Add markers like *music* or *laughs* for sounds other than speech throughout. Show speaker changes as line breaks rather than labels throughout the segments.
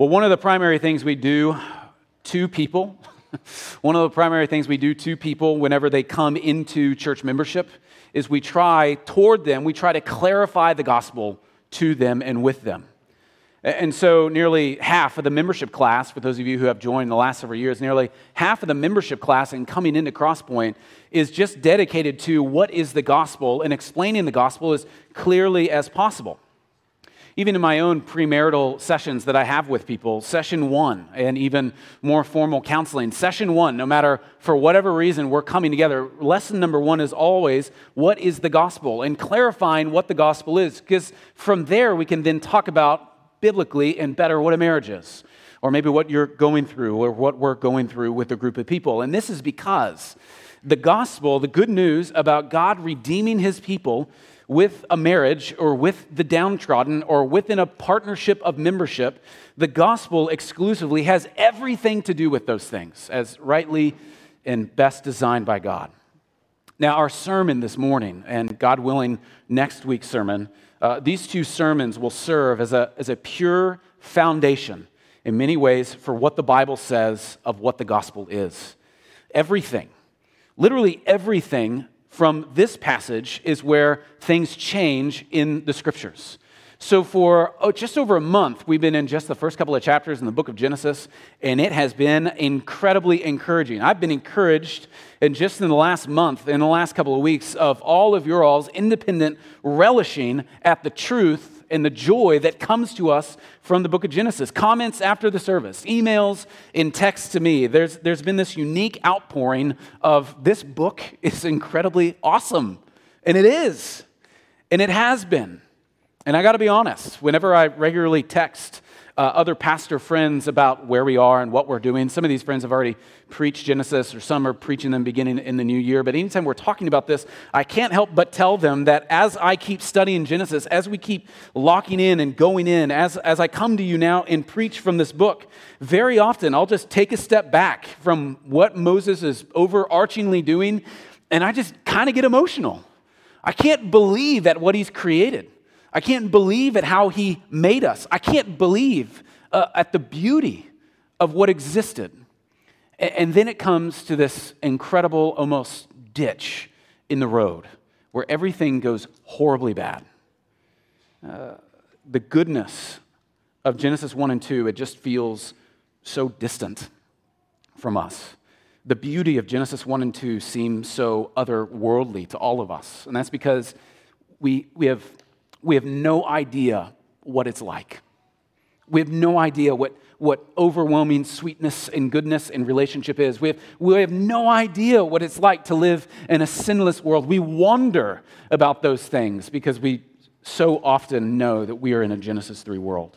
Well, one of the primary things we do to people, *laughs* one of the primary things we do to people whenever they come into church membership is we try toward them, we try to clarify the gospel to them and with them. And so, nearly half of the membership class, for those of you who have joined the last several years, nearly half of the membership class and coming into Crosspoint is just dedicated to what is the gospel and explaining the gospel as clearly as possible even in my own premarital sessions that I have with people, session one, and even more formal counseling, session one, no matter for whatever reason we're coming together, lesson number one is always what is the gospel and clarifying what the gospel is, because from there we can then talk about biblically and better what a marriage is, or maybe what you're going through, or what we're going through with a group of people. And this is because the gospel, the good news about God redeeming his people, with a marriage or with the downtrodden or within a partnership of membership, the gospel exclusively has everything to do with those things as rightly and best designed by God. Now, our sermon this morning, and God willing, next week's sermon, uh, these two sermons will serve as a, as a pure foundation in many ways for what the Bible says of what the gospel is. Everything, literally everything from this passage is where things change in the scriptures. So, for oh, just over a month, we've been in just the first couple of chapters in the book of Genesis, and it has been incredibly encouraging. I've been encouraged, and just in the last month, in the last couple of weeks, of all of your all's independent relishing at the truth and the joy that comes to us from the book of Genesis. Comments after the service, emails in text to me. There's, there's been this unique outpouring of this book *laughs* is incredibly awesome. And it is. And it has been. And I got to be honest, whenever I regularly text uh, other pastor friends about where we are and what we're doing. Some of these friends have already preached Genesis, or some are preaching them beginning in the new year. But anytime we're talking about this, I can't help but tell them that as I keep studying Genesis, as we keep locking in and going in, as, as I come to you now and preach from this book, very often I'll just take a step back from what Moses is overarchingly doing, and I just kind of get emotional. I can't believe at what he's created. I can't believe at how he made us. I can't believe uh, at the beauty of what existed. And, and then it comes to this incredible, almost ditch in the road where everything goes horribly bad. Uh, the goodness of Genesis 1 and 2, it just feels so distant from us. The beauty of Genesis 1 and 2 seems so otherworldly to all of us. And that's because we, we have we have no idea what it's like. We have no idea what, what overwhelming sweetness and goodness in relationship is. We have, we have no idea what it's like to live in a sinless world. We wonder about those things because we so often know that we are in a Genesis 3 world.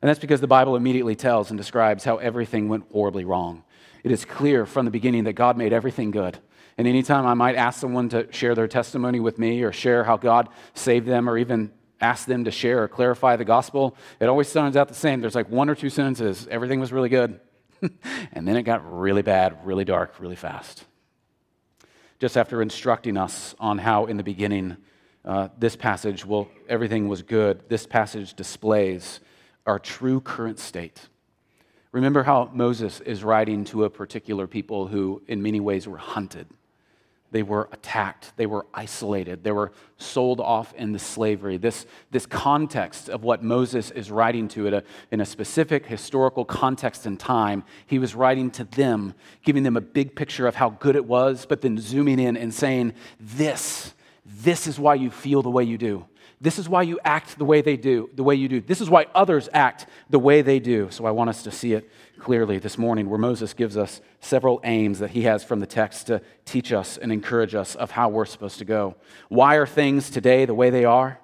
And that's because the Bible immediately tells and describes how everything went horribly wrong. It is clear from the beginning that God made everything good. And anytime I might ask someone to share their testimony with me or share how God saved them or even ask them to share or clarify the gospel, it always sounds out the same. There's like one or two sentences. Everything was really good. *laughs* and then it got really bad, really dark, really fast. Just after instructing us on how in the beginning uh, this passage, well, everything was good, this passage displays our true current state. Remember how Moses is writing to a particular people who, in many ways, were hunted they were attacked, they were isolated, they were sold off into slavery. This, this context of what Moses is writing to it, in a specific historical context and time, he was writing to them, giving them a big picture of how good it was, but then zooming in and saying, This, this is why you feel the way you do. This is why you act the way they do, the way you do. This is why others act the way they do. So I want us to see it clearly this morning, where Moses gives us several aims that he has from the text to teach us and encourage us of how we're supposed to go. Why are things today the way they are?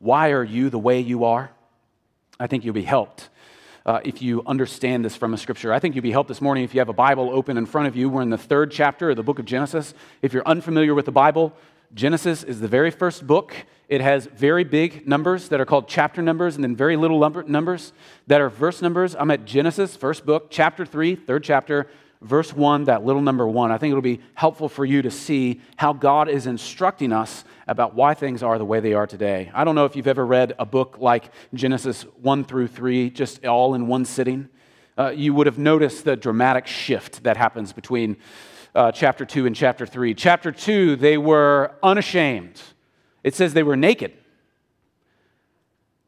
Why are you the way you are? I think you'll be helped uh, if you understand this from a scripture. I think you'll be helped this morning if you have a Bible open in front of you. We're in the third chapter of the book of Genesis. If you're unfamiliar with the Bible, Genesis is the very first book. It has very big numbers that are called chapter numbers, and then very little numbers that are verse numbers. I'm at Genesis, first book, chapter 3, third chapter, verse 1, that little number 1, I think it'll be helpful for you to see how God is instructing us about why things are the way they are today. I don't know if you've ever read a book like Genesis 1 through 3, just all in one sitting. Uh, you would have noticed the dramatic shift that happens between uh, chapter 2 and chapter 3. Chapter 2, they were unashamed. It says they were naked.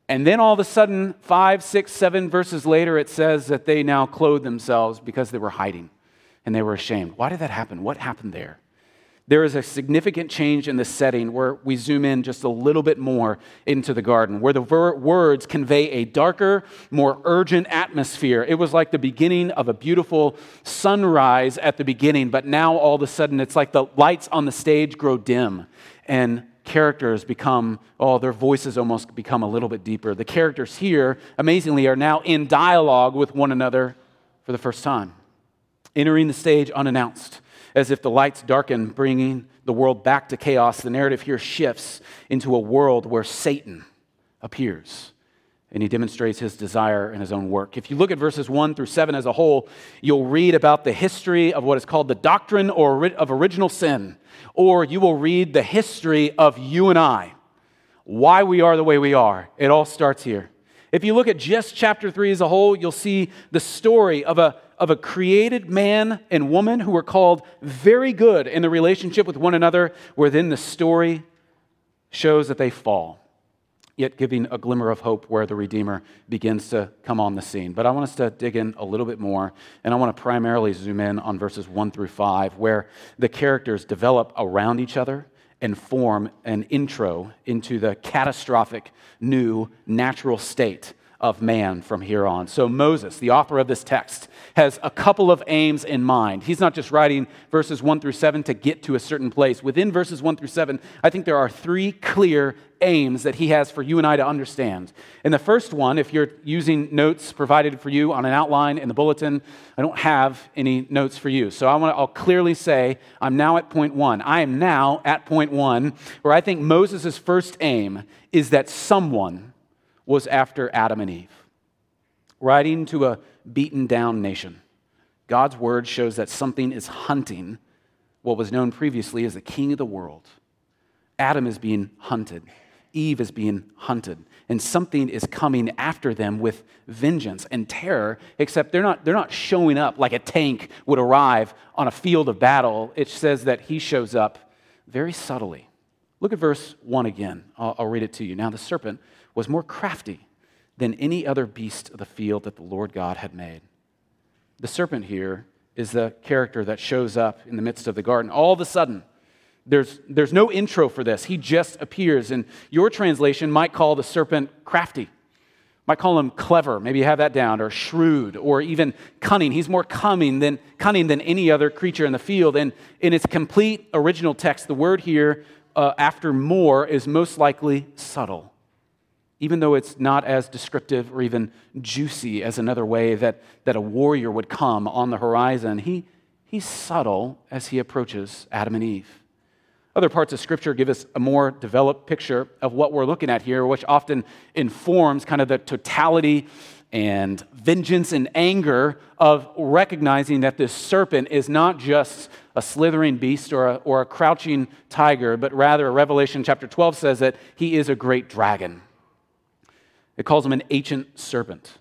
And then all of a sudden, five, six, seven verses later, it says that they now clothed themselves because they were hiding and they were ashamed. Why did that happen? What happened there? There is a significant change in the setting where we zoom in just a little bit more into the garden, where the ver- words convey a darker, more urgent atmosphere. It was like the beginning of a beautiful sunrise at the beginning, but now all of a sudden it's like the lights on the stage grow dim and characters become, oh, their voices almost become a little bit deeper. The characters here, amazingly, are now in dialogue with one another for the first time, entering the stage unannounced, as if the lights darken, bringing the world back to chaos. The narrative here shifts into a world where Satan appears and he demonstrates his desire and his own work. If you look at verses 1 through 7 as a whole, you'll read about the history of what is called the doctrine or of original sin, or you will read the history of you and I, why we are the way we are. It all starts here. If you look at just chapter 3 as a whole, you'll see the story of a, of a created man and woman who were called very good in the relationship with one another, where then the story shows that they fall yet giving a glimmer of hope where the Redeemer begins to come on the scene. But I want us to dig in a little bit more, and I want to primarily zoom in on verses 1 through 5, where the characters develop around each other and form an intro into the catastrophic new natural state of man from here on. So, Moses, the author of this text, has a couple of aims in mind. He's not just writing verses 1 through 7 to get to a certain place. Within verses 1 through 7, I think there are three clear aims that he has for you and I to understand. And the first one, if you're using notes provided for you on an outline in the bulletin, I don't have any notes for you. So I want to, I'll clearly say I'm now at point one. I am now at point one where I think Moses' first aim is that someone was after Adam and Eve. Writing to a beaten down nation, God's word shows that something is hunting what was known previously as the king of the world. Adam is being hunted, Eve is being hunted, and something is coming after them with vengeance and terror, except they're not, they're not showing up like a tank would arrive on a field of battle. It says that he shows up very subtly. Look at verse 1 again. I'll, I'll read it to you. Now, the serpent was more crafty than any other beast of the field that the Lord God had made. The serpent here is the character that shows up in the midst of the garden. All of a sudden, there's, there's no intro for this. He just appears. And your translation might call the serpent crafty, might call him clever. Maybe you have that down, or shrewd, or even cunning. He's more cunning than, cunning than any other creature in the field. And in its complete original text, the word here uh, after more is most likely subtle even though it's not as descriptive or even juicy as another way that, that a warrior would come on the horizon, he, he's subtle as he approaches Adam and Eve. Other parts of Scripture give us a more developed picture of what we're looking at here, which often informs kind of the totality and vengeance and anger of recognizing that this serpent is not just a slithering beast or a, or a crouching tiger, but rather, Revelation chapter 12 says that he is a great dragon. It calls him an ancient serpent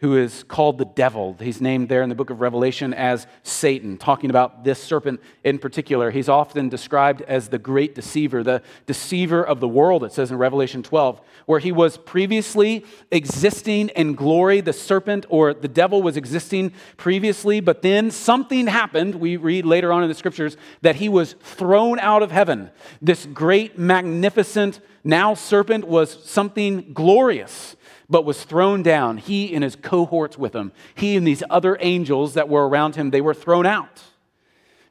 who is called the devil. He's named there in the book of Revelation as Satan, talking about this serpent in particular. He's often described as the great deceiver, the deceiver of the world, it says in Revelation 12, where he was previously existing in glory. The serpent or the devil was existing previously, but then something happened. We read later on in the scriptures that he was thrown out of heaven. This great, magnificent, now serpent was something glorious but was thrown down. He and his cohorts with him, he and these other angels that were around him, they were thrown out.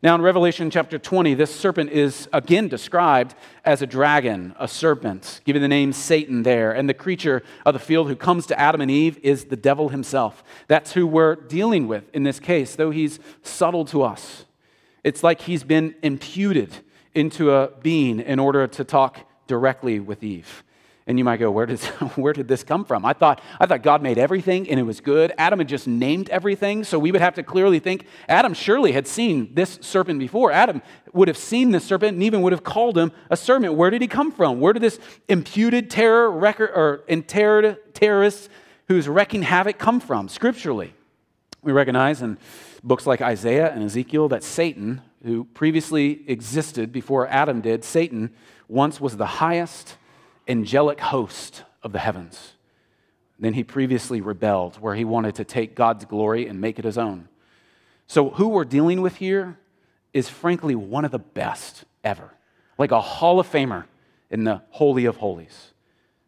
Now, in Revelation chapter 20, this serpent is again described as a dragon, a serpent, given the name Satan there. And the creature of the field who comes to Adam and Eve is the devil himself. That's who we're dealing with in this case, though he's subtle to us. It's like he's been imputed into a being in order to talk directly with Eve. And you might go, where did, *laughs* where did this come from? I thought, I thought God made everything and it was good. Adam had just named everything. So we would have to clearly think Adam surely had seen this serpent before. Adam would have seen this serpent and even would have called him a serpent. Where did he come from? Where did this imputed terror record, or terror, terrorist who's wrecking havoc come from scripturally? We recognize in books like Isaiah and Ezekiel that Satan, who previously existed before Adam did, Satan once was the highest angelic host of the heavens. Then he previously rebelled, where he wanted to take God's glory and make it his own. So, who we're dealing with here is frankly one of the best ever, like a Hall of Famer in the Holy of Holies.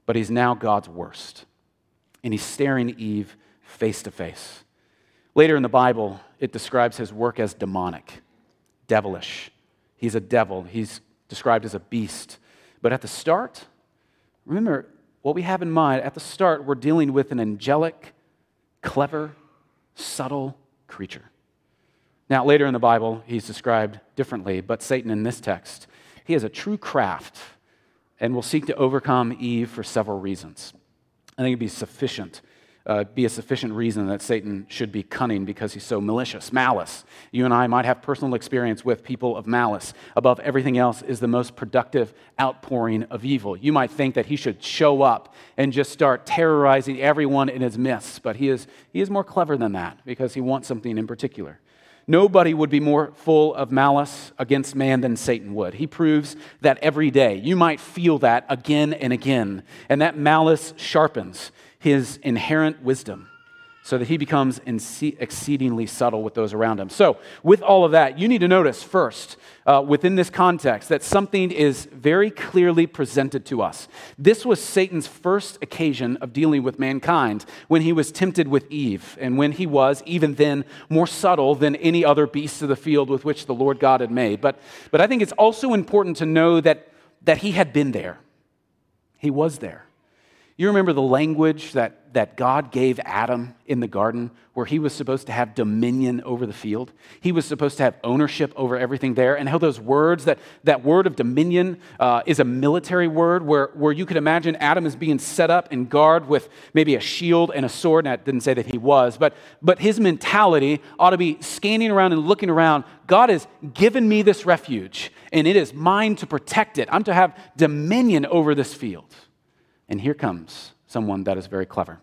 But he's now God's worst. And he's staring Eve face to face. Later in the Bible, it describes his work as demonic, devilish. He's a devil, he's described as a beast. But at the start, Remember, what we have in mind at the start, we're dealing with an angelic, clever, subtle creature. Now, later in the Bible, he's described differently, but Satan in this text, he has a true craft and will seek to overcome Eve for several reasons. I think it'd be sufficient uh, be a sufficient reason that Satan should be cunning because he's so malicious. Malice. You and I might have personal experience with people of malice. Above everything else is the most productive outpouring of evil. You might think that he should show up and just start terrorizing everyone in his midst, but he is, he is more clever than that because he wants something in particular. Nobody would be more full of malice against man than Satan would. He proves that every day. You might feel that again and again, and that malice sharpens his inherent wisdom so that he becomes exceedingly subtle with those around him. So, with all of that, you need to notice first, uh, within this context, that something is very clearly presented to us. This was Satan's first occasion of dealing with mankind when he was tempted with Eve, and when he was, even then, more subtle than any other beast of the field with which the Lord God had made. But, but I think it's also important to know that, that he had been there, he was there. You remember the language that, that God gave Adam in the garden, where he was supposed to have dominion over the field? He was supposed to have ownership over everything there. And how those words, that, that word of dominion uh, is a military word, where, where you could imagine Adam is being set up and guard with maybe a shield and a sword. And I didn't say that he was, but, but his mentality ought to be scanning around and looking around. God has given me this refuge, and it is mine to protect it. I'm to have dominion over this field. And here comes someone that is very clever.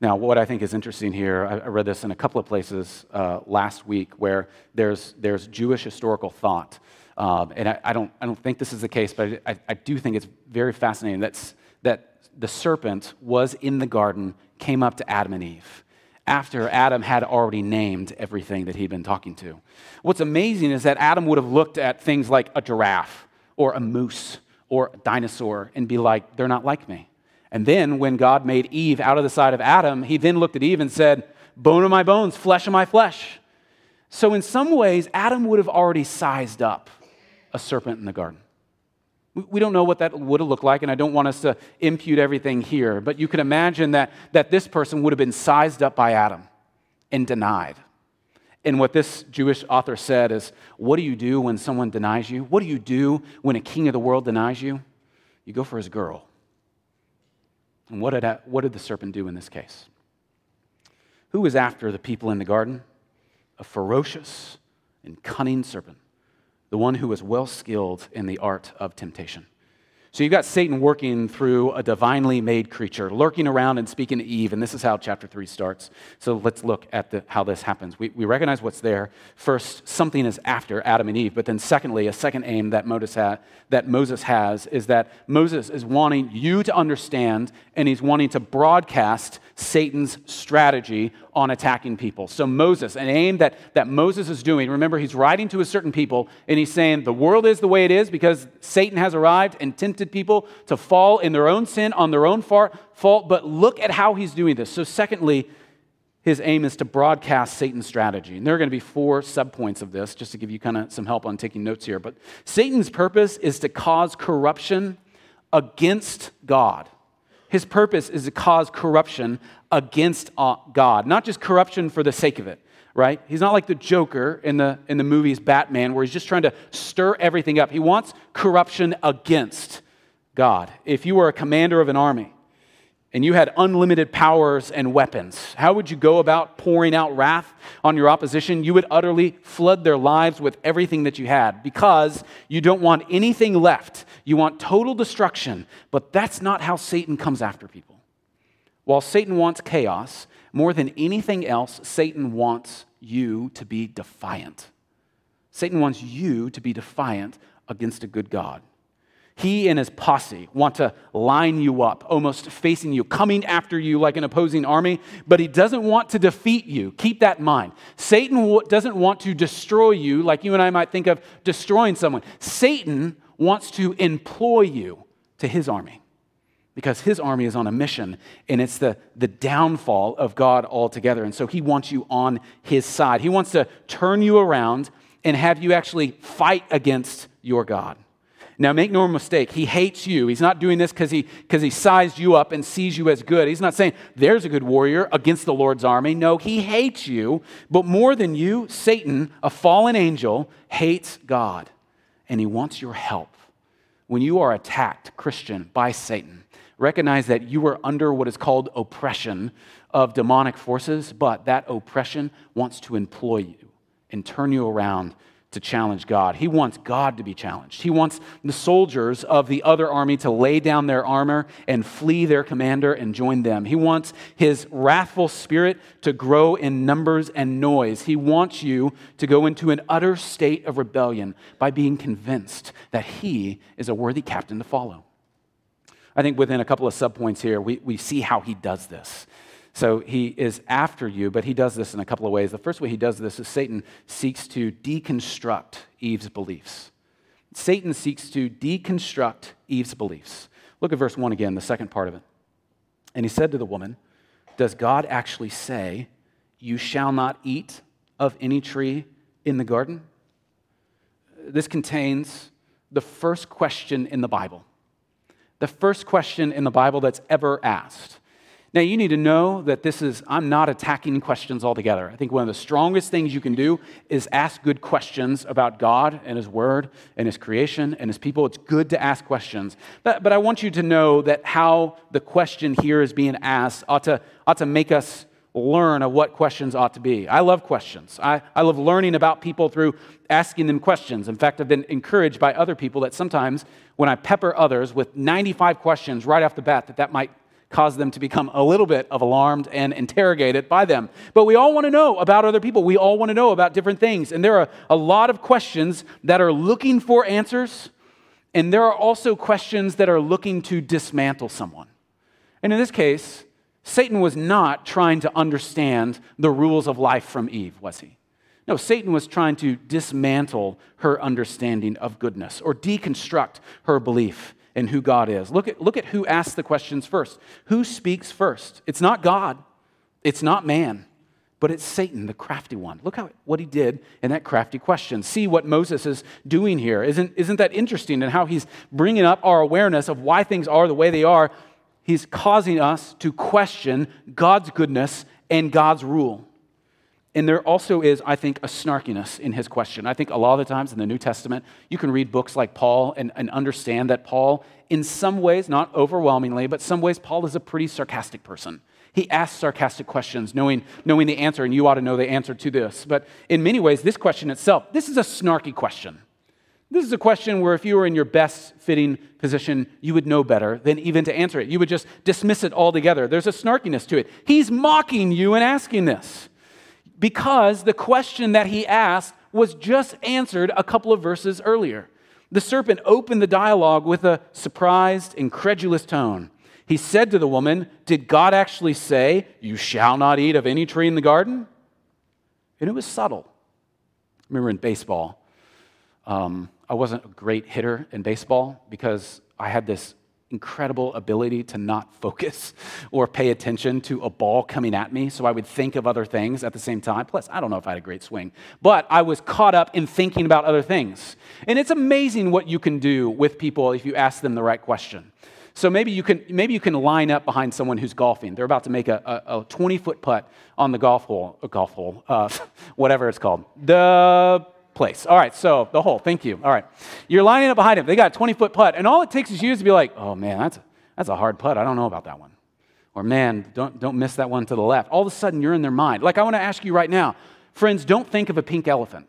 Now, what I think is interesting here, I read this in a couple of places uh, last week where there's, there's Jewish historical thought. Um, and I, I, don't, I don't think this is the case, but I, I do think it's very fascinating that's, that the serpent was in the garden, came up to Adam and Eve after Adam had already named everything that he'd been talking to. What's amazing is that Adam would have looked at things like a giraffe or a moose or a dinosaur and be like, they're not like me. And then when God made Eve out of the side of Adam, he then looked at Eve and said, Bone of my bones, flesh of my flesh. So, in some ways, Adam would have already sized up a serpent in the garden. We don't know what that would have looked like, and I don't want us to impute everything here, but you can imagine that, that this person would have been sized up by Adam and denied. And what this Jewish author said is what do you do when someone denies you? What do you do when a king of the world denies you? You go for his girl. And what did, what did the serpent do in this case? Who was after the people in the garden? A ferocious and cunning serpent, the one who was well skilled in the art of temptation. So you've got Satan working through a divinely made creature, lurking around and speaking to Eve, and this is how chapter 3 starts. So let's look at the, how this happens. We, we recognize what's there. First, something is after Adam and Eve, but then secondly, a second aim that Moses, ha- that Moses has is that Moses is wanting you to understand, and he's wanting to broadcast Satan's strategy on attacking people. So, Moses, an aim that, that Moses is doing, remember, he's writing to a certain people, and he's saying, The world is the way it is because Satan has arrived and tempted people to fall in their own sin, on their own fault. But look at how he's doing this. So, secondly, his aim is to broadcast Satan's strategy. And there are going to be four subpoints of this, just to give you kind of some help on taking notes here. But Satan's purpose is to cause corruption against God. His purpose is to cause corruption against uh, God, not just corruption for the sake of it, right? He's not like the Joker in the, in the movies Batman, where he's just trying to stir everything up. He wants corruption against God. If you were a commander of an army and you had unlimited powers and weapons, how would you go about pouring out wrath on your opposition? You would utterly flood their lives with everything that you had because you don't want anything left. You want total destruction, but that's not how Satan comes after people. While Satan wants chaos, more than anything else, Satan wants you to be defiant. Satan wants you to be defiant against a good God. He and his posse want to line you up, almost facing you, coming after you like an opposing army, but he doesn't want to defeat you. Keep that in mind. Satan doesn't want to destroy you like you and I might think of destroying someone. Satan wants to employ you to his army because his army is on a mission and it's the, the downfall of God altogether. And so he wants you on his side. He wants to turn you around and have you actually fight against your God. Now, make no mistake, he hates you. He's not doing this because he, cause he sized you up and sees you as good. He's not saying, there's a good warrior against the Lord's army. No, he hates you. But more than you, Satan, a fallen angel, hates God. And he wants your help. When you are attacked, Christian, by Satan, recognize that you are under what is called oppression of demonic forces, but that oppression wants to employ you and turn you around to challenge God. He wants God to be challenged. He wants the soldiers of the other army to lay down their armor and flee their commander and join them. He wants his wrathful spirit to grow in numbers and noise. He wants you to go into an utter state of rebellion by being convinced that he is a worthy captain to follow. I think within a couple of subpoints here, we, we see how he does this. So he is after you, but he does this in a couple of ways. The first way he does this is Satan seeks to deconstruct Eve's beliefs. Satan seeks to deconstruct Eve's beliefs. Look at verse 1 again, the second part of it. And he said to the woman, Does God actually say, You shall not eat of any tree in the garden? This contains the first question in the Bible. The first question in the Bible that's ever asked. Now, you need to know that this is, I'm not attacking questions altogether. I think one of the strongest things you can do is ask good questions about God and His Word and His creation and His people. It's good to ask questions. But, but I want you to know that how the question here is being asked ought to, ought to make us learn of what questions ought to be. I love questions. I, I love learning about people through asking them questions. In fact, I've been encouraged by other people that sometimes when I pepper others with 95 questions right off the bat, that that might cause them to become a little bit of alarmed and interrogated by them. But we all want to know about other people. We all want to know about different things. And there are a lot of questions that are looking for answers, and there are also questions that are looking to dismantle someone. And in this case, Satan was not trying to understand the rules of life from Eve, was he? No, Satan was trying to dismantle her understanding of goodness or deconstruct her belief and who God is. Look at, look at who asks the questions first. Who speaks first? It's not God, it's not man, but it's Satan, the crafty one. Look how, what he did in that crafty question. See what Moses is doing here. Isn't, isn't that interesting? And how he's bringing up our awareness of why things are the way they are. He's causing us to question God's goodness and God's rule. And there also is, I think, a snarkiness in his question. I think a lot of the times in the New Testament, you can read books like Paul and, and understand that Paul, in some ways, not overwhelmingly, but some ways, Paul is a pretty sarcastic person. He asks sarcastic questions, knowing, knowing the answer, and you ought to know the answer to this. But in many ways, this question itself, this is a snarky question. This is a question where if you were in your best fitting position, you would know better than even to answer it. You would just dismiss it altogether. There's a snarkiness to it. He's mocking you and asking this because the question that he asked was just answered a couple of verses earlier. The serpent opened the dialogue with a surprised, incredulous tone. He said to the woman, Did God actually say, You shall not eat of any tree in the garden? And it was subtle. remember in baseball, um, I wasn't a great hitter in baseball because I had this incredible ability to not focus *laughs* or pay attention to a ball coming at me. So I would think of other things at the same time. Plus, I don't know if I had a great swing, but I was caught up in thinking about other things. And it's amazing what you can do with people if you ask them the right question. So maybe you can, maybe you can line up behind someone who's golfing. They're about to make a, a, 20 foot putt on the golf hole, a golf hole, uh, *laughs* whatever it's called. The place. All right, so the hole, thank you. All right. You're lining up behind him. They got a 20 foot putt, and all it takes is you to be like, oh man, that's a, that's a hard putt. I don't know about that one. Or man, don't, don't miss that one to the left. All of a sudden, you're in their mind. Like, I want to ask you right now, friends, don't think of a pink elephant.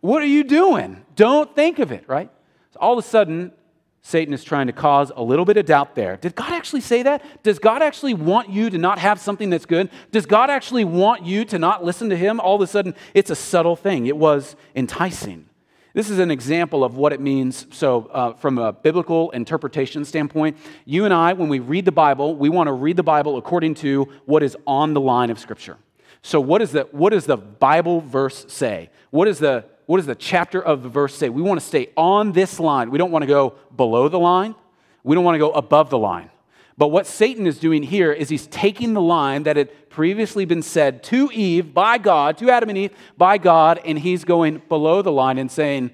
What are you doing? Don't think of it, right? So all of a sudden, Satan is trying to cause a little bit of doubt there. Did God actually say that? Does God actually want you to not have something that's good? Does God actually want you to not listen to Him? All of a sudden, it's a subtle thing. It was enticing. This is an example of what it means. So, uh, from a biblical interpretation standpoint, you and I, when we read the Bible, we want to read the Bible according to what is on the line of Scripture. So, what, is the, what does the Bible verse say? What, is the, what does the chapter of the verse say? We want to stay on this line. We don't want to go below the line, we don't want to go above the line. But what Satan is doing here is he's taking the line that had previously been said to Eve by God, to Adam and Eve by God, and he's going below the line and saying,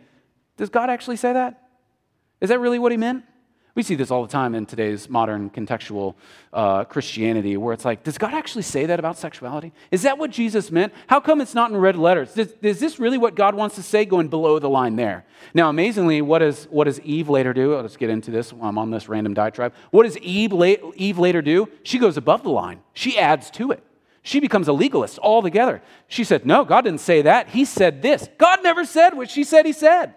Does God actually say that? Is that really what he meant? We see this all the time in today's modern contextual uh, Christianity, where it's like, does God actually say that about sexuality? Is that what Jesus meant? How come it's not in red letters? Does, is this really what God wants to say going below the line there? Now, amazingly, what, is, what does Eve later do? Let's get into this. I'm on this random diatribe. What does Eve, Eve later do? She goes above the line, she adds to it. She becomes a legalist altogether. She said, No, God didn't say that. He said this. God never said what she said he said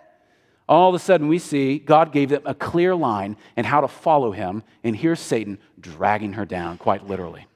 all of a sudden we see God gave them a clear line and how to follow him, and here's Satan dragging her down, quite literally.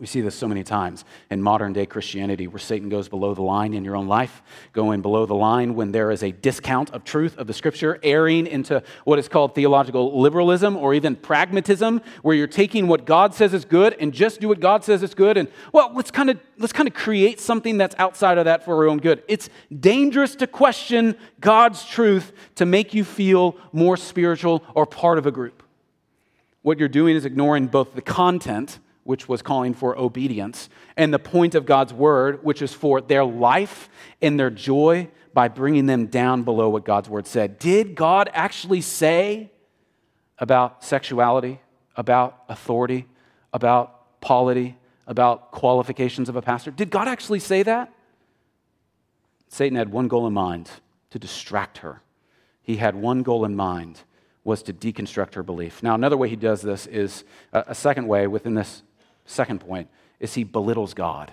We see this so many times in modern day Christianity where Satan goes below the line in your own life, going below the line when there is a discount of truth of the scripture, erring into what is called theological liberalism or even pragmatism, where you're taking what God says is good and just do what God says is good. And well, let's kind of let's kind of create something that's outside of that for our own good. It's dangerous to question God's truth to make you feel more spiritual or part of a group. What you're doing is ignoring both the content which was calling for obedience, and the point of God's word, which is for their life and their joy by bringing them down below what God's word said. Did God actually say about sexuality, about authority, about polity, about qualifications of a pastor? Did God actually say that? Satan had one goal in mind to distract her. He had one goal in mind was to deconstruct her belief. Now, another way he does this is a second way within this Second point is he belittles God.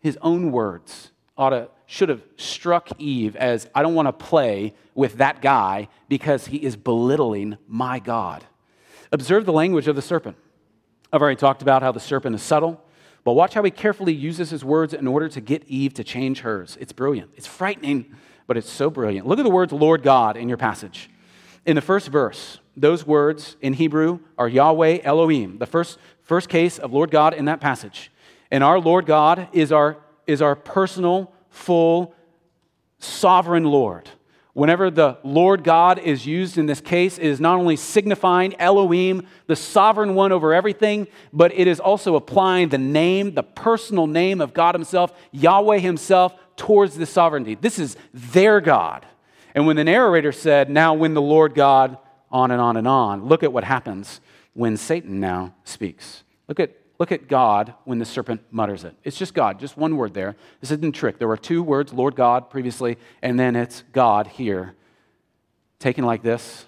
His own words ought to, should have struck Eve as I don't want to play with that guy because he is belittling my God. Observe the language of the serpent. I've already talked about how the serpent is subtle, but watch how he carefully uses his words in order to get Eve to change hers. It's brilliant. It's frightening, but it's so brilliant. Look at the words Lord God in your passage. In the first verse, those words in Hebrew are Yahweh Elohim. The first First case of Lord God in that passage. And our Lord God is our, is our personal, full, sovereign Lord. Whenever the Lord God is used in this case, it is not only signifying Elohim, the sovereign one over everything, but it is also applying the name, the personal name of God Himself, Yahweh Himself, towards the sovereignty. This is their God. And when the narrator said, Now when the Lord God, on and on and on, look at what happens when Satan now speaks. Look at, look at God when the serpent mutters it. It's just God, just one word there. This isn't trick. There were two words, Lord God, previously, and then it's God here. Taken like this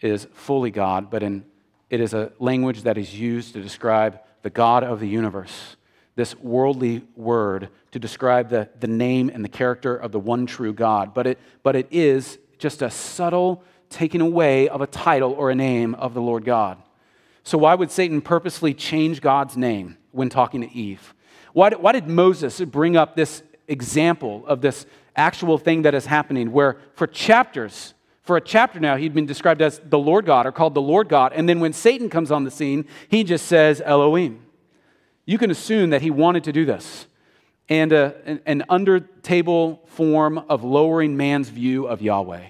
is fully God, but in, it is a language that is used to describe the God of the universe. This worldly word to describe the, the name and the character of the one true God. But it, but it is just a subtle taking away of a title or a name of the Lord God. So, why would Satan purposely change God's name when talking to Eve? Why did, why did Moses bring up this example of this actual thing that is happening where for chapters, for a chapter now, he'd been described as the Lord God or called the Lord God. And then when Satan comes on the scene, he just says Elohim. You can assume that he wanted to do this. And a, an, an under table form of lowering man's view of Yahweh.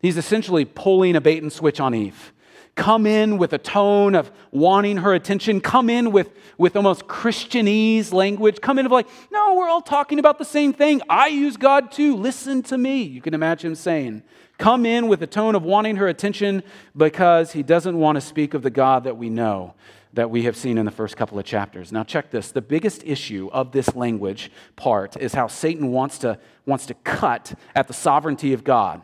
He's essentially pulling a bait and switch on Eve come in with a tone of wanting her attention, come in with, with almost Christianese language, come in of like, no, we're all talking about the same thing. I use God too. Listen to me. You can imagine him saying, come in with a tone of wanting her attention because he doesn't want to speak of the God that we know. that we have seen in the first couple of chapters. Now, check this. The biggest issue of this language part is how Satan wants to, wants to cut at the sovereignty of God.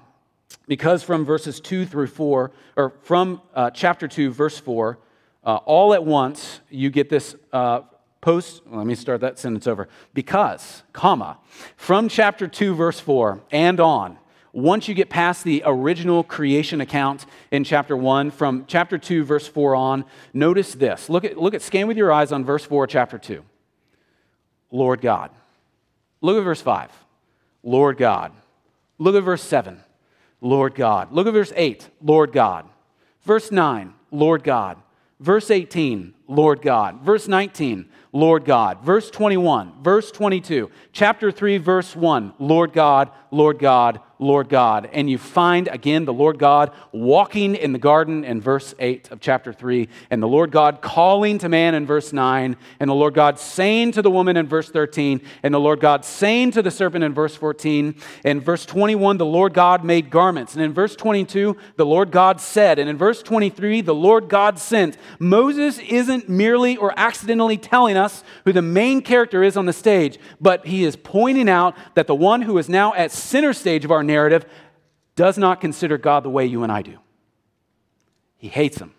Because from verses 2 through 4, or from uh, chapter 2, verse 4, uh, all at once you get this uh, post, let me start that sentence over. Because, comma, from chapter 2, verse 4 and on, once you get past the original creation account in chapter 1, from chapter 2, verse 4 on, notice this. Look at, look at, scan with your eyes on verse 4, chapter 2. Lord God. Look at verse 5. Lord God. Look at verse 7. Lord God. Look at verse 8. Lord God. Verse 9. Lord God. Verse 18. Lord God. Verse 19. Lord God. Verse 21. Verse 22. Chapter 3, verse 1. Lord God. Lord God. Lord God. And you find again the Lord God walking in the garden in verse 8 of chapter 3, and the Lord God calling to man in verse 9, and the Lord God saying to the woman in verse 13, and the Lord God saying to the serpent in verse 14. In verse 21, the Lord God made garments. And in verse 22, the Lord God said. And in verse 23, the Lord God sent. Moses isn't merely or accidentally telling us who the main character is on the stage, but he is pointing out that the one who is now at center stage of our narrative does not consider God the way you and I do. He hates him.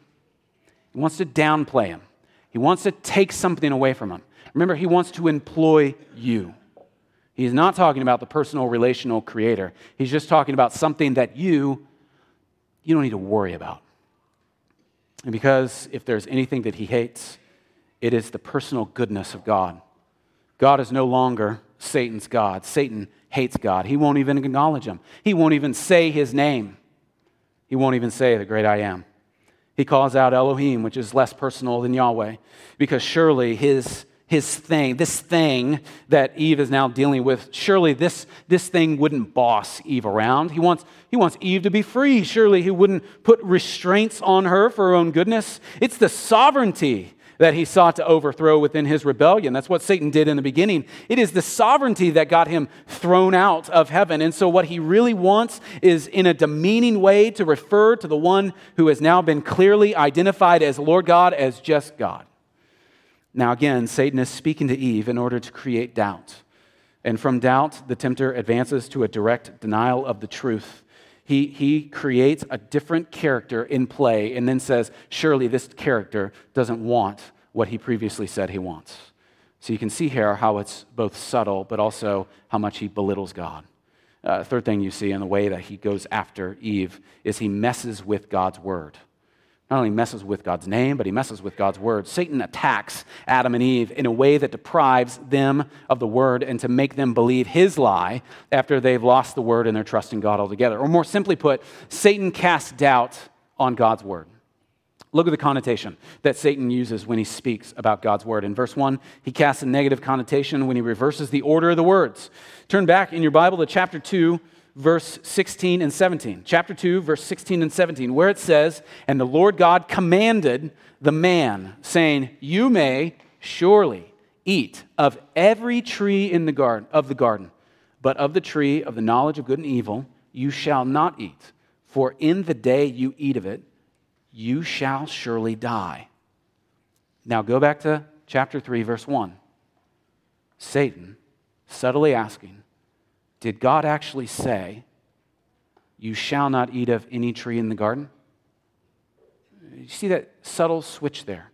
He wants to downplay him. He wants to take something away from him. Remember, he wants to employ you. He's not talking about the personal relational creator. He's just talking about something that you you don't need to worry about. And because if there's anything that he hates, it is the personal goodness of God. God is no longer Satan's God. Satan hates God. He won't even acknowledge him, he won't even say his name. He won't even say the great I am. He calls out Elohim, which is less personal than Yahweh, because surely his, his thing, this thing that Eve is now dealing with, surely this, this thing wouldn't boss Eve around. He wants, he wants Eve to be free. Surely he wouldn't put restraints on her for her own goodness. It's the sovereignty that he sought to overthrow within his rebellion. That's what Satan did in the beginning. It is the sovereignty that got him thrown out of heaven. And so, what he really wants is, in a demeaning way, to refer to the one who has now been clearly identified as Lord God as just God. Now, again, Satan is speaking to Eve in order to create doubt. And from doubt, the tempter advances to a direct denial of the truth he, he creates a different character in play and then says, surely this character doesn't want what he previously said he wants. So you can see here how it's both subtle, but also how much he belittles God. Uh, third thing you see in the way that he goes after Eve is he messes with God's word not only messes with God's name, but he messes with God's word. Satan attacks Adam and Eve in a way that deprives them of the word and to make them believe his lie after they've lost the word and their trust in God altogether. Or more simply put, Satan casts doubt on God's word. Look at the connotation that Satan uses when he speaks about God's word. In verse 1, he casts a negative connotation when he reverses the order of the words. Turn back in your Bible to chapter 2, verse 16 and 17. Chapter 2, verse 16 and 17, where it says, And the Lord God commanded the man, saying, You may surely eat of every tree in the garden of the garden, but of the tree of the knowledge of good and evil you shall not eat, for in the day you eat of it, you shall surely die. Now go back to chapter 3, verse 1. Satan subtly asking, did God actually say, You shall not eat of any tree in the garden? You see that subtle switch there?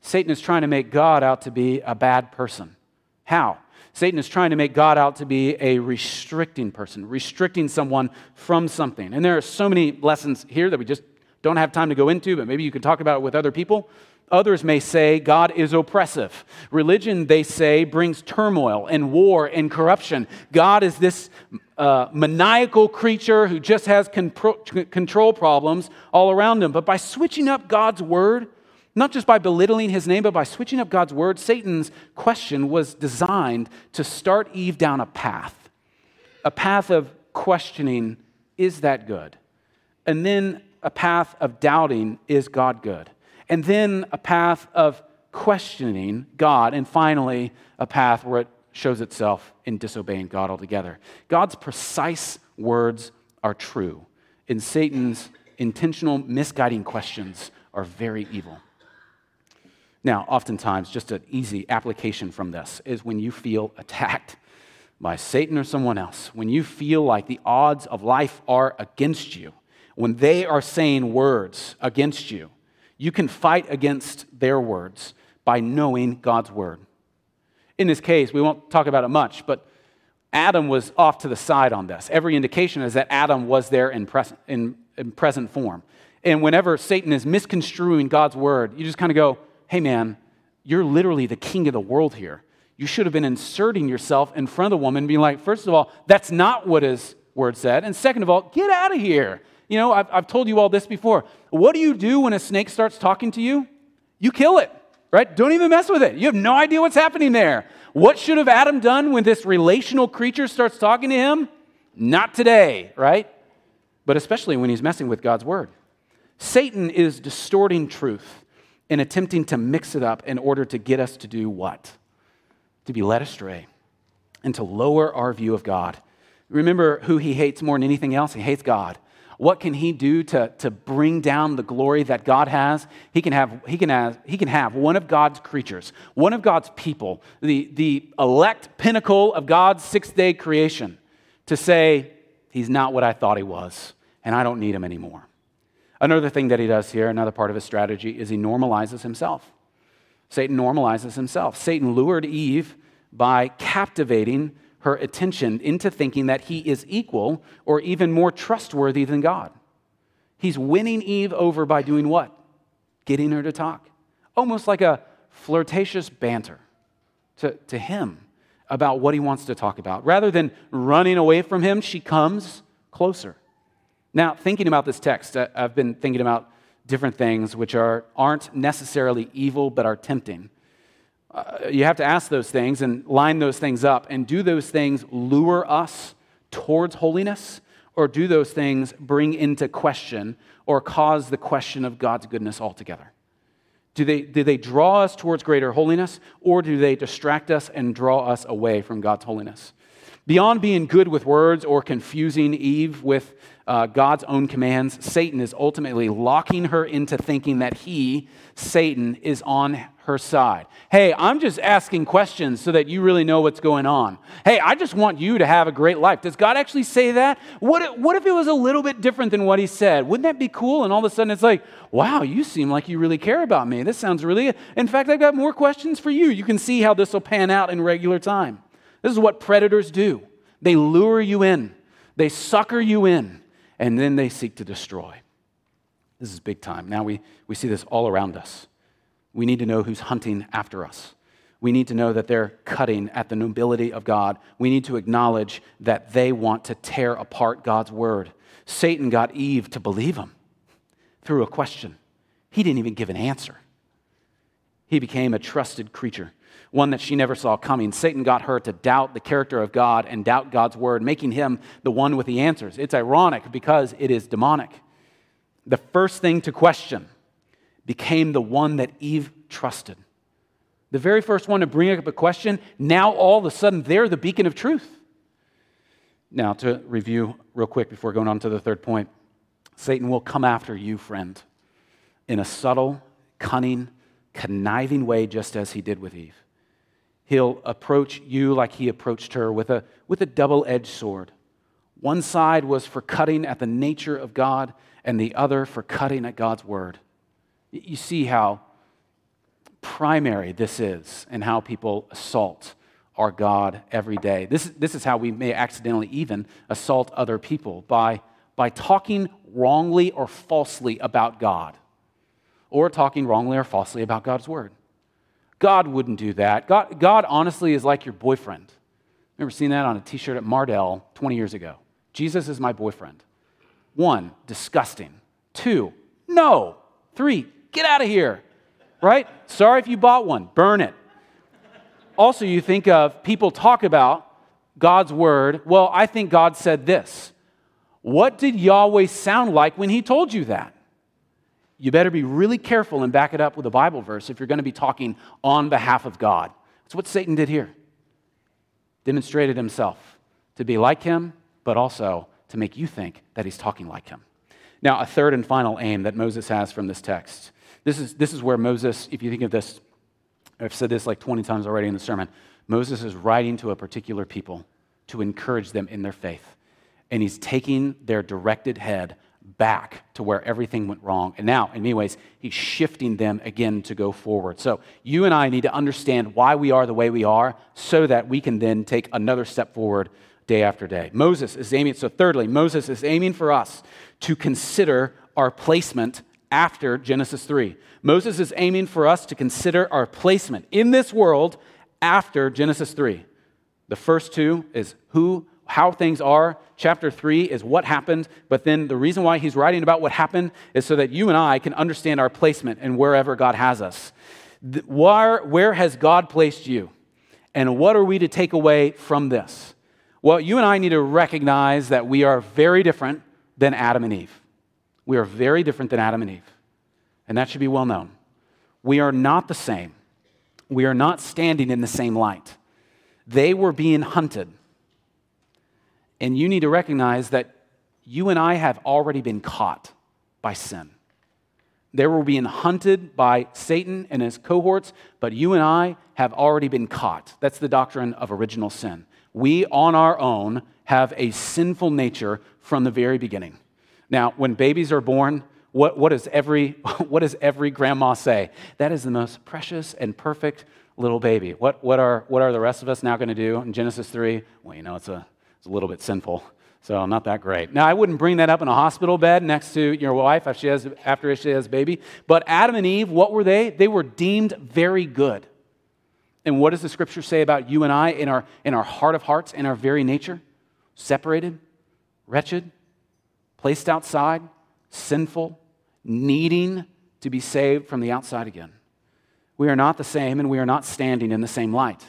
Satan is trying to make God out to be a bad person. How? Satan is trying to make God out to be a restricting person, restricting someone from something. And there are so many lessons here that we just don't have time to go into, but maybe you can talk about it with other people. Others may say God is oppressive. Religion, they say, brings turmoil and war and corruption. God is this uh, maniacal creature who just has control problems all around him. But by switching up God's word, not just by belittling his name, but by switching up God's word, Satan's question was designed to start Eve down a path, a path of questioning, is that good? And then a path of doubting, is God good? And then a path of questioning God, and finally, a path where it shows itself in disobeying God altogether. God's precise words are true, and Satan's intentional misguiding questions are very evil. Now, oftentimes, just an easy application from this is when you feel attacked by Satan or someone else, when you feel like the odds of life are against you, when they are saying words against you, you can fight against their words by knowing God's word. In this case, we won't talk about it much, but Adam was off to the side on this. Every indication is that Adam was there in, pres- in, in present form. And whenever Satan is misconstruing God's word, you just kind of go, hey man, you're literally the king of the world here. You should have been inserting yourself in front of the woman, being like, first of all, that's not what his word said. And second of all, get out of here. You know, I've, I've told you all this before. What do you do when a snake starts talking to you? You kill it, right? Don't even mess with it. You have no idea what's happening there. What should have Adam done when this relational creature starts talking to him? Not today, right? But especially when he's messing with God's word. Satan is distorting truth and attempting to mix it up in order to get us to do what? To be led astray and to lower our view of God. Remember who he hates more than anything else? He hates God. What can he do to, to bring down the glory that God has? He can, have, he, can have, he can have one of God's creatures, one of God's people, the, the elect pinnacle of God's sixth day creation, to say, He's not what I thought he was, and I don't need him anymore. Another thing that he does here, another part of his strategy, is he normalizes himself. Satan normalizes himself. Satan lured Eve by captivating her attention into thinking that he is equal or even more trustworthy than God. He's winning Eve over by doing what? Getting her to talk. Almost like a flirtatious banter to, to him about what he wants to talk about. Rather than running away from him, she comes closer. Now, thinking about this text, I've been thinking about different things which are, aren't necessarily evil but are tempting. You have to ask those things and line those things up. And do those things lure us towards holiness? Or do those things bring into question or cause the question of God's goodness altogether? Do they, do they draw us towards greater holiness or do they distract us and draw us away from God's holiness? Beyond being good with words or confusing Eve with uh, God's own commands, Satan is ultimately locking her into thinking that he, Satan, is on her side. Hey, I'm just asking questions so that you really know what's going on. Hey, I just want you to have a great life. Does God actually say that? What if, what if it was a little bit different than what he said? Wouldn't that be cool? And all of a sudden it's like, wow, you seem like you really care about me. This sounds really. In fact, I've got more questions for you. You can see how this will pan out in regular time. This is what predators do they lure you in, they sucker you in and then they seek to destroy. This is big time. Now we, we see this all around us. We need to know who's hunting after us. We need to know that they're cutting at the nobility of God. We need to acknowledge that they want to tear apart God's word. Satan got Eve to believe him through a question. He didn't even give an answer. He became a trusted creature one that she never saw coming. Satan got her to doubt the character of God and doubt God's word, making him the one with the answers. It's ironic because it is demonic. The first thing to question became the one that Eve trusted. The very first one to bring up a question, now all of a sudden they're the beacon of truth. Now, to review real quick before going on to the third point Satan will come after you, friend, in a subtle, cunning, conniving way, just as he did with Eve. He'll approach you like he approached her with a, with a double edged sword. One side was for cutting at the nature of God, and the other for cutting at God's word. You see how primary this is and how people assault our God every day. This, this is how we may accidentally even assault other people by, by talking wrongly or falsely about God, or talking wrongly or falsely about God's word. God wouldn't do that. God, God honestly is like your boyfriend. Remember seeing that on a t shirt at Mardel 20 years ago? Jesus is my boyfriend. One, disgusting. Two, no. Three, get out of here. Right? Sorry if you bought one, burn it. Also, you think of people talk about God's word. Well, I think God said this. What did Yahweh sound like when he told you that? you better be really careful and back it up with a Bible verse if you're going to be talking on behalf of God. That's what Satan did here. Demonstrated himself to be like him, but also to make you think that he's talking like him. Now, a third and final aim that Moses has from this text. This is, this is where Moses, if you think of this I've said this like 20 times already in the sermon. Moses is writing to a particular people to encourage them in their faith. And he's taking their directed head back to where everything went wrong. And now, in many ways, he's shifting them again to go forward. So, you and I need to understand why we are the way we are so that we can then take another step forward day after day. Moses is aiming, so thirdly, Moses is aiming for us to consider our placement after Genesis 3. Moses is aiming for us to consider our placement in this world after Genesis 3. The first two is who, how things are. Chapter 3 is what happened, but then the reason why he's writing about what happened is so that you and I can understand our placement and wherever God has us. Where, where has God placed you? And what are we to take away from this? Well, you and I need to recognize that we are very different than Adam and Eve. We are very different than Adam and Eve. And that should be well known. We are not the same. We are not standing in the same light. They were being hunted. And you need to recognize that you and I have already been caught by sin. They were being hunted by Satan and his cohorts, but you and I have already been caught. That's the doctrine of original sin. We, on our own, have a sinful nature from the very beginning. Now, when babies are born, what, what, does every, *laughs* what does every grandma say? That is the most precious and perfect little baby. What, what, are, what are the rest of us now going to do in Genesis 3? Well, you know, it's a, it's a little bit sinful, so not that great. Now, I wouldn't bring that up in a hospital bed next to your wife after she has, after she has a baby. But Adam and Eve, what were they? They were deemed very good. And what does the scripture say about you and I in our, in our heart of hearts, in our very nature? Separated, wretched, placed outside, sinful, needing to be saved from the outside again. We are not the same, and we are not standing in the same light.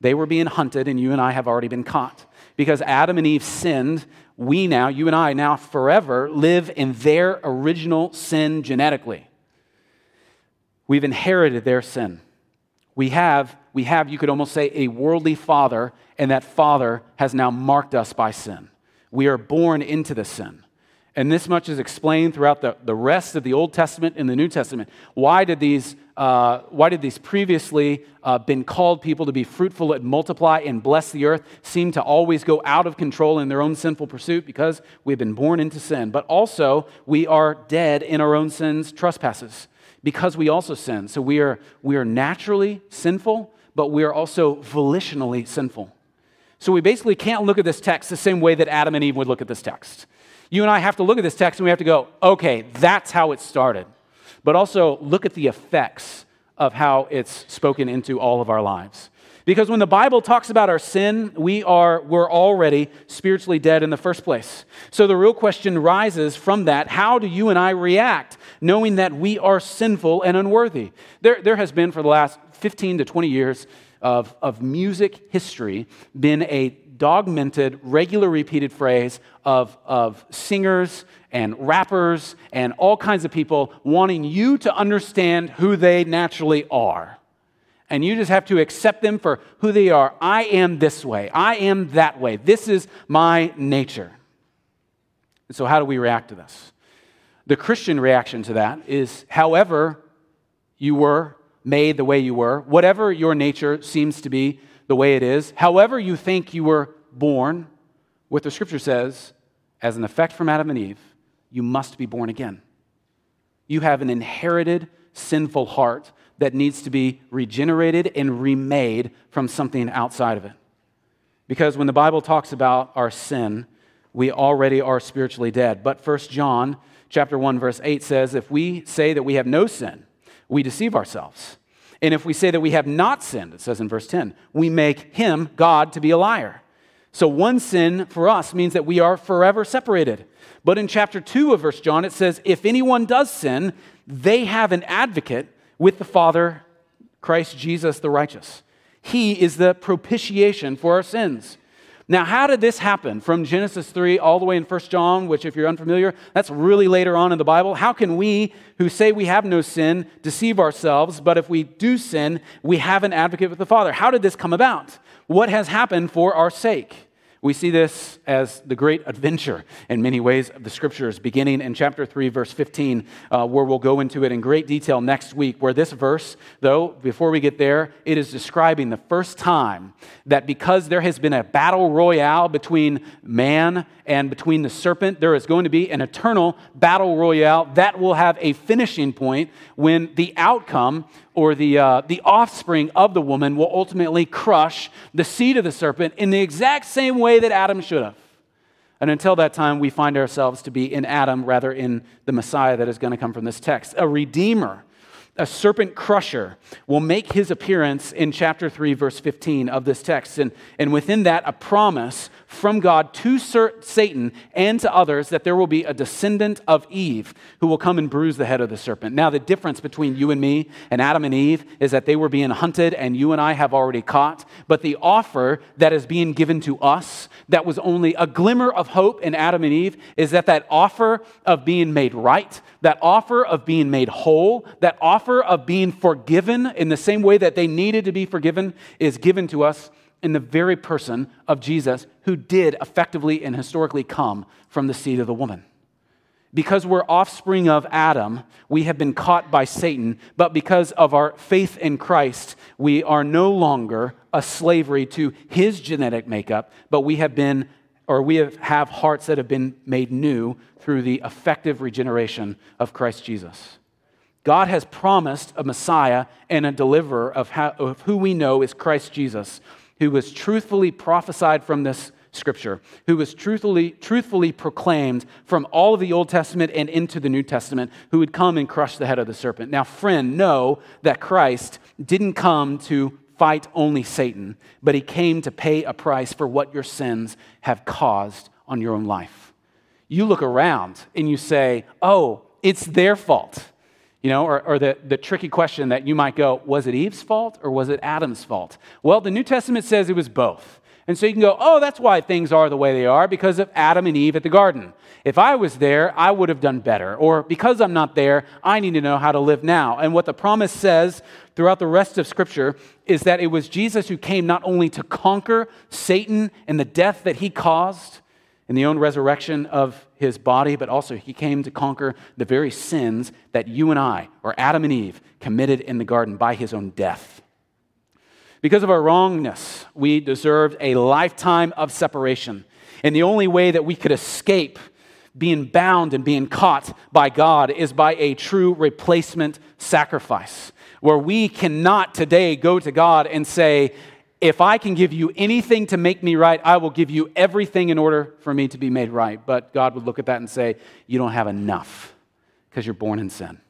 They were being hunted, and you and I have already been caught. Because Adam and Eve sinned, we now, you and I, now forever live in their original sin genetically. We've inherited their sin. We have, we have, you could almost say, a worldly father, and that father has now marked us by sin. We are born into the sin. And this much is explained throughout the, the rest of the Old Testament and the New Testament. Why did these, uh, why did these previously uh, been called people to be fruitful and multiply and bless the earth seem to always go out of control in their own sinful pursuit? Because we've been born into sin. But also, we are dead in our own sins, trespasses, because we also sin. So we are, we are naturally sinful, but we are also volitionally sinful. So we basically can't look at this text the same way that Adam and Eve would look at this text. You and I have to look at this text and we have to go, okay, that's how it started. But also look at the effects of how it's spoken into all of our lives. Because when the Bible talks about our sin, we are we're already spiritually dead in the first place. So the real question rises from that, how do you and I react knowing that we are sinful and unworthy? There, there has been for the last 15 to 20 years of, of music history been a dogmented, regular repeated phrase of, of singers and rappers and all kinds of people wanting you to understand who they naturally are. And you just have to accept them for who they are. I am this way. I am that way. This is my nature. And so, how do we react to this? The Christian reaction to that is however you were made the way you were, whatever your nature seems to be, the way it is, however you think you were born, what the scripture says, as an effect from Adam and Eve, you must be born again. You have an inherited sinful heart that needs to be regenerated and remade from something outside of it. Because when the Bible talks about our sin, we already are spiritually dead. But 1 John chapter 1 verse 8 says if we say that we have no sin, we deceive ourselves and if we say that we have not sinned, it says in verse 10, we make him, God, to be a liar. So one sin for us means that we are forever separated. But in chapter 2 of verse John, it says, if anyone does sin, they have an advocate with the Father, Christ Jesus the righteous. He is the propitiation for our sins. Now, how did this happen from Genesis 3 all the way in 1 John, which, if you're unfamiliar, that's really later on in the Bible? How can we, who say we have no sin, deceive ourselves, but if we do sin, we have an advocate with the Father? How did this come about? What has happened for our sake? We see this as the great adventure in many ways of the scriptures, beginning in chapter 3, verse 15, uh, where we'll go into it in great detail next week. Where this verse, though, before we get there, it is describing the first time that because there has been a battle royale between man and between the serpent, there is going to be an eternal battle royale that will have a finishing point when the outcome or the, uh, the offspring of the woman will ultimately crush the seed of the serpent in the exact same way that Adam should have. And until that time, we find ourselves to be in Adam rather in the Messiah that is going to come from this text. A redeemer a serpent crusher will make his appearance in chapter 3, verse 15 of this text. And, and within that, a promise from God to Satan and to others that there will be a descendant of Eve who will come and bruise the head of the serpent. Now, the difference between you and me and Adam and Eve is that they were being hunted and you and I have already caught. But the offer that is being given to us, that was only a glimmer of hope in Adam and Eve, is that that offer of being made right, that offer of being made whole, that offer of being forgiven in the same way that they needed to be forgiven is given to us in the very person of Jesus, who did effectively and historically come from the seed of the woman. Because we're offspring of Adam, we have been caught by Satan, but because of our faith in Christ, we are no longer a slavery to his genetic makeup, but we have been, or we have, have hearts that have been made new through the effective regeneration of Christ Jesus. God has promised a Messiah and a deliverer of, how, of who we know is Christ Jesus, who was truthfully prophesied from this scripture, who was truthfully, truthfully proclaimed from all of the Old Testament and into the New Testament, who would come and crush the head of the serpent. Now, friend, know that Christ didn't come to fight only Satan, but he came to pay a price for what your sins have caused on your own life. You look around and you say, oh, it's their fault. You know, or, or, the, the tricky question that you might go, was it Eve's fault or was it Adam's fault? Well, the New Testament says it was both. And so you can go, oh, that's why things are the way they are because of Adam and Eve at the garden. If I was there, I would have done better. Or because I'm not there, I need to know how to live now. And what the promise says throughout the rest of Scripture is that it was Jesus who came not only to conquer Satan and the death that he caused, in the own resurrection of his body, but also he came to conquer the very sins that you and I, or Adam and Eve, committed in the garden by his own death. Because of our wrongness, we deserved a lifetime of separation. And the only way that we could escape being bound and being caught by God is by a true replacement sacrifice, where we cannot today go to God and say, if I can give you anything to make me right, I will give you everything in order for me to be made right. But God would look at that and say, You don't have enough because you're born in sin.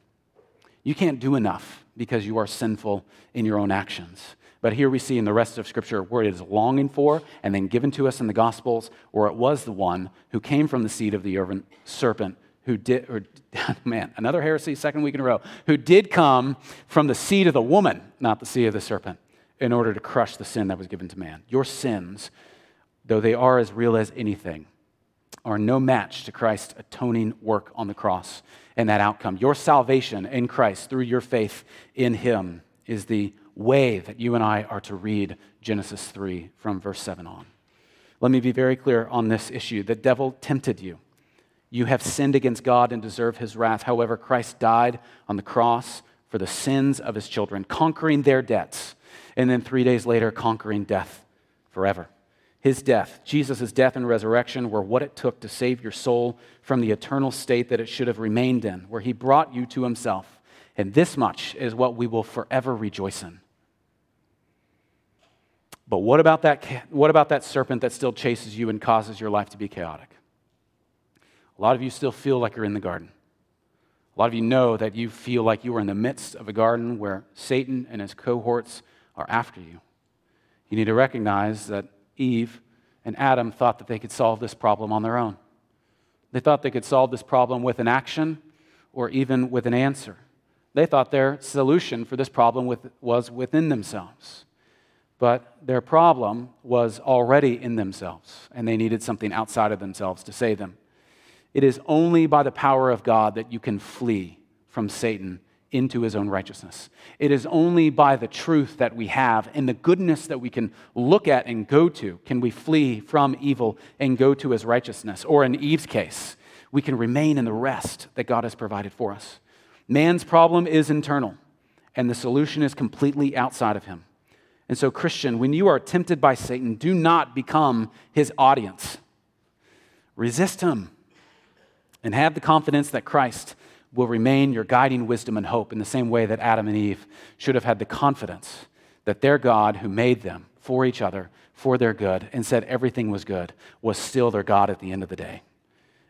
You can't do enough because you are sinful in your own actions. But here we see in the rest of Scripture where it is longing for and then given to us in the Gospels, where it was the one who came from the seed of the serpent who did, or *laughs* man, another heresy, second week in a row, who did come from the seed of the woman, not the seed of the serpent in order to crush the sin that was given to man. Your sins, though they are as real as anything, are no match to Christ's atoning work on the cross and that outcome. Your salvation in Christ through your faith in Him is the way that you and I are to read Genesis 3 from verse 7 on. Let me be very clear on this issue. The devil tempted you. You have sinned against God and deserve his wrath. However, Christ died on the cross for the sins of his children, conquering their debts and then three days later, conquering death forever. His death, Jesus' death and resurrection, were what it took to save your soul from the eternal state that it should have remained in, where He brought you to Himself. And this much is what we will forever rejoice in. But what about that, what about that serpent that still chases you and causes your life to be chaotic? A lot of you still feel like you're in the garden. A lot of you know that you feel like you are in the midst of a garden where Satan and his cohorts are after you. You need to recognize that Eve and Adam thought that they could solve this problem on their own. They thought they could solve this problem with an action or even with an answer. They thought their solution for this problem with, was within themselves. But their problem was already in themselves, and they needed something outside of themselves to save them. It is only by the power of God that you can flee from Satan into his own righteousness. It is only by the truth that we have and the goodness that we can look at and go to can we flee from evil and go to his righteousness. Or in Eve's case, we can remain in the rest that God has provided for us. Man's problem is internal, and the solution is completely outside of him. And so, Christian, when you are tempted by Satan, do not become his audience. Resist him and have the confidence that Christ will remain your guiding wisdom and hope in the same way that Adam and Eve should have had the confidence that their God, who made them for each other, for their good, and said everything was good, was still their God at the end of the day.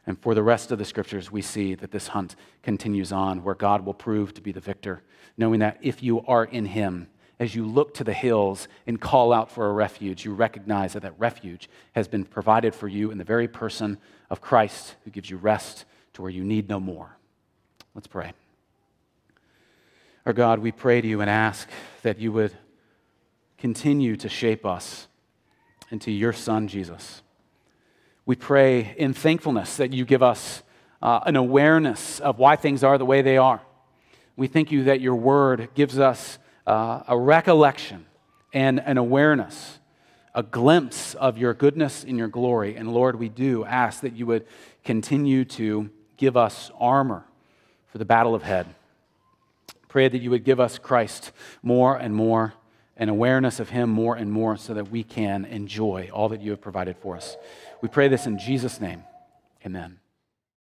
And for the rest of the scriptures, we see that this hunt continues on, where God will prove to be the victor, knowing that if you are in Him, as you look to the hills and call out for a refuge, you recognize that that refuge has been provided for you in the very person of Christ, who gives you rest to where you need no more. Let's pray. Our God, we pray to you and ask that you would continue to shape us into your Son, Jesus. We pray in thankfulness that you give us uh, an awareness of why things are the way they are. We thank you that your word gives us uh, a recollection and an awareness, a glimpse of your goodness and your glory. And Lord, we do ask that you would continue to give us armor for the battle of head. Pray that you would give us Christ more and more, and awareness of Him more and more, so that we can enjoy all that you have provided for us. We pray this in Jesus' name. Amen.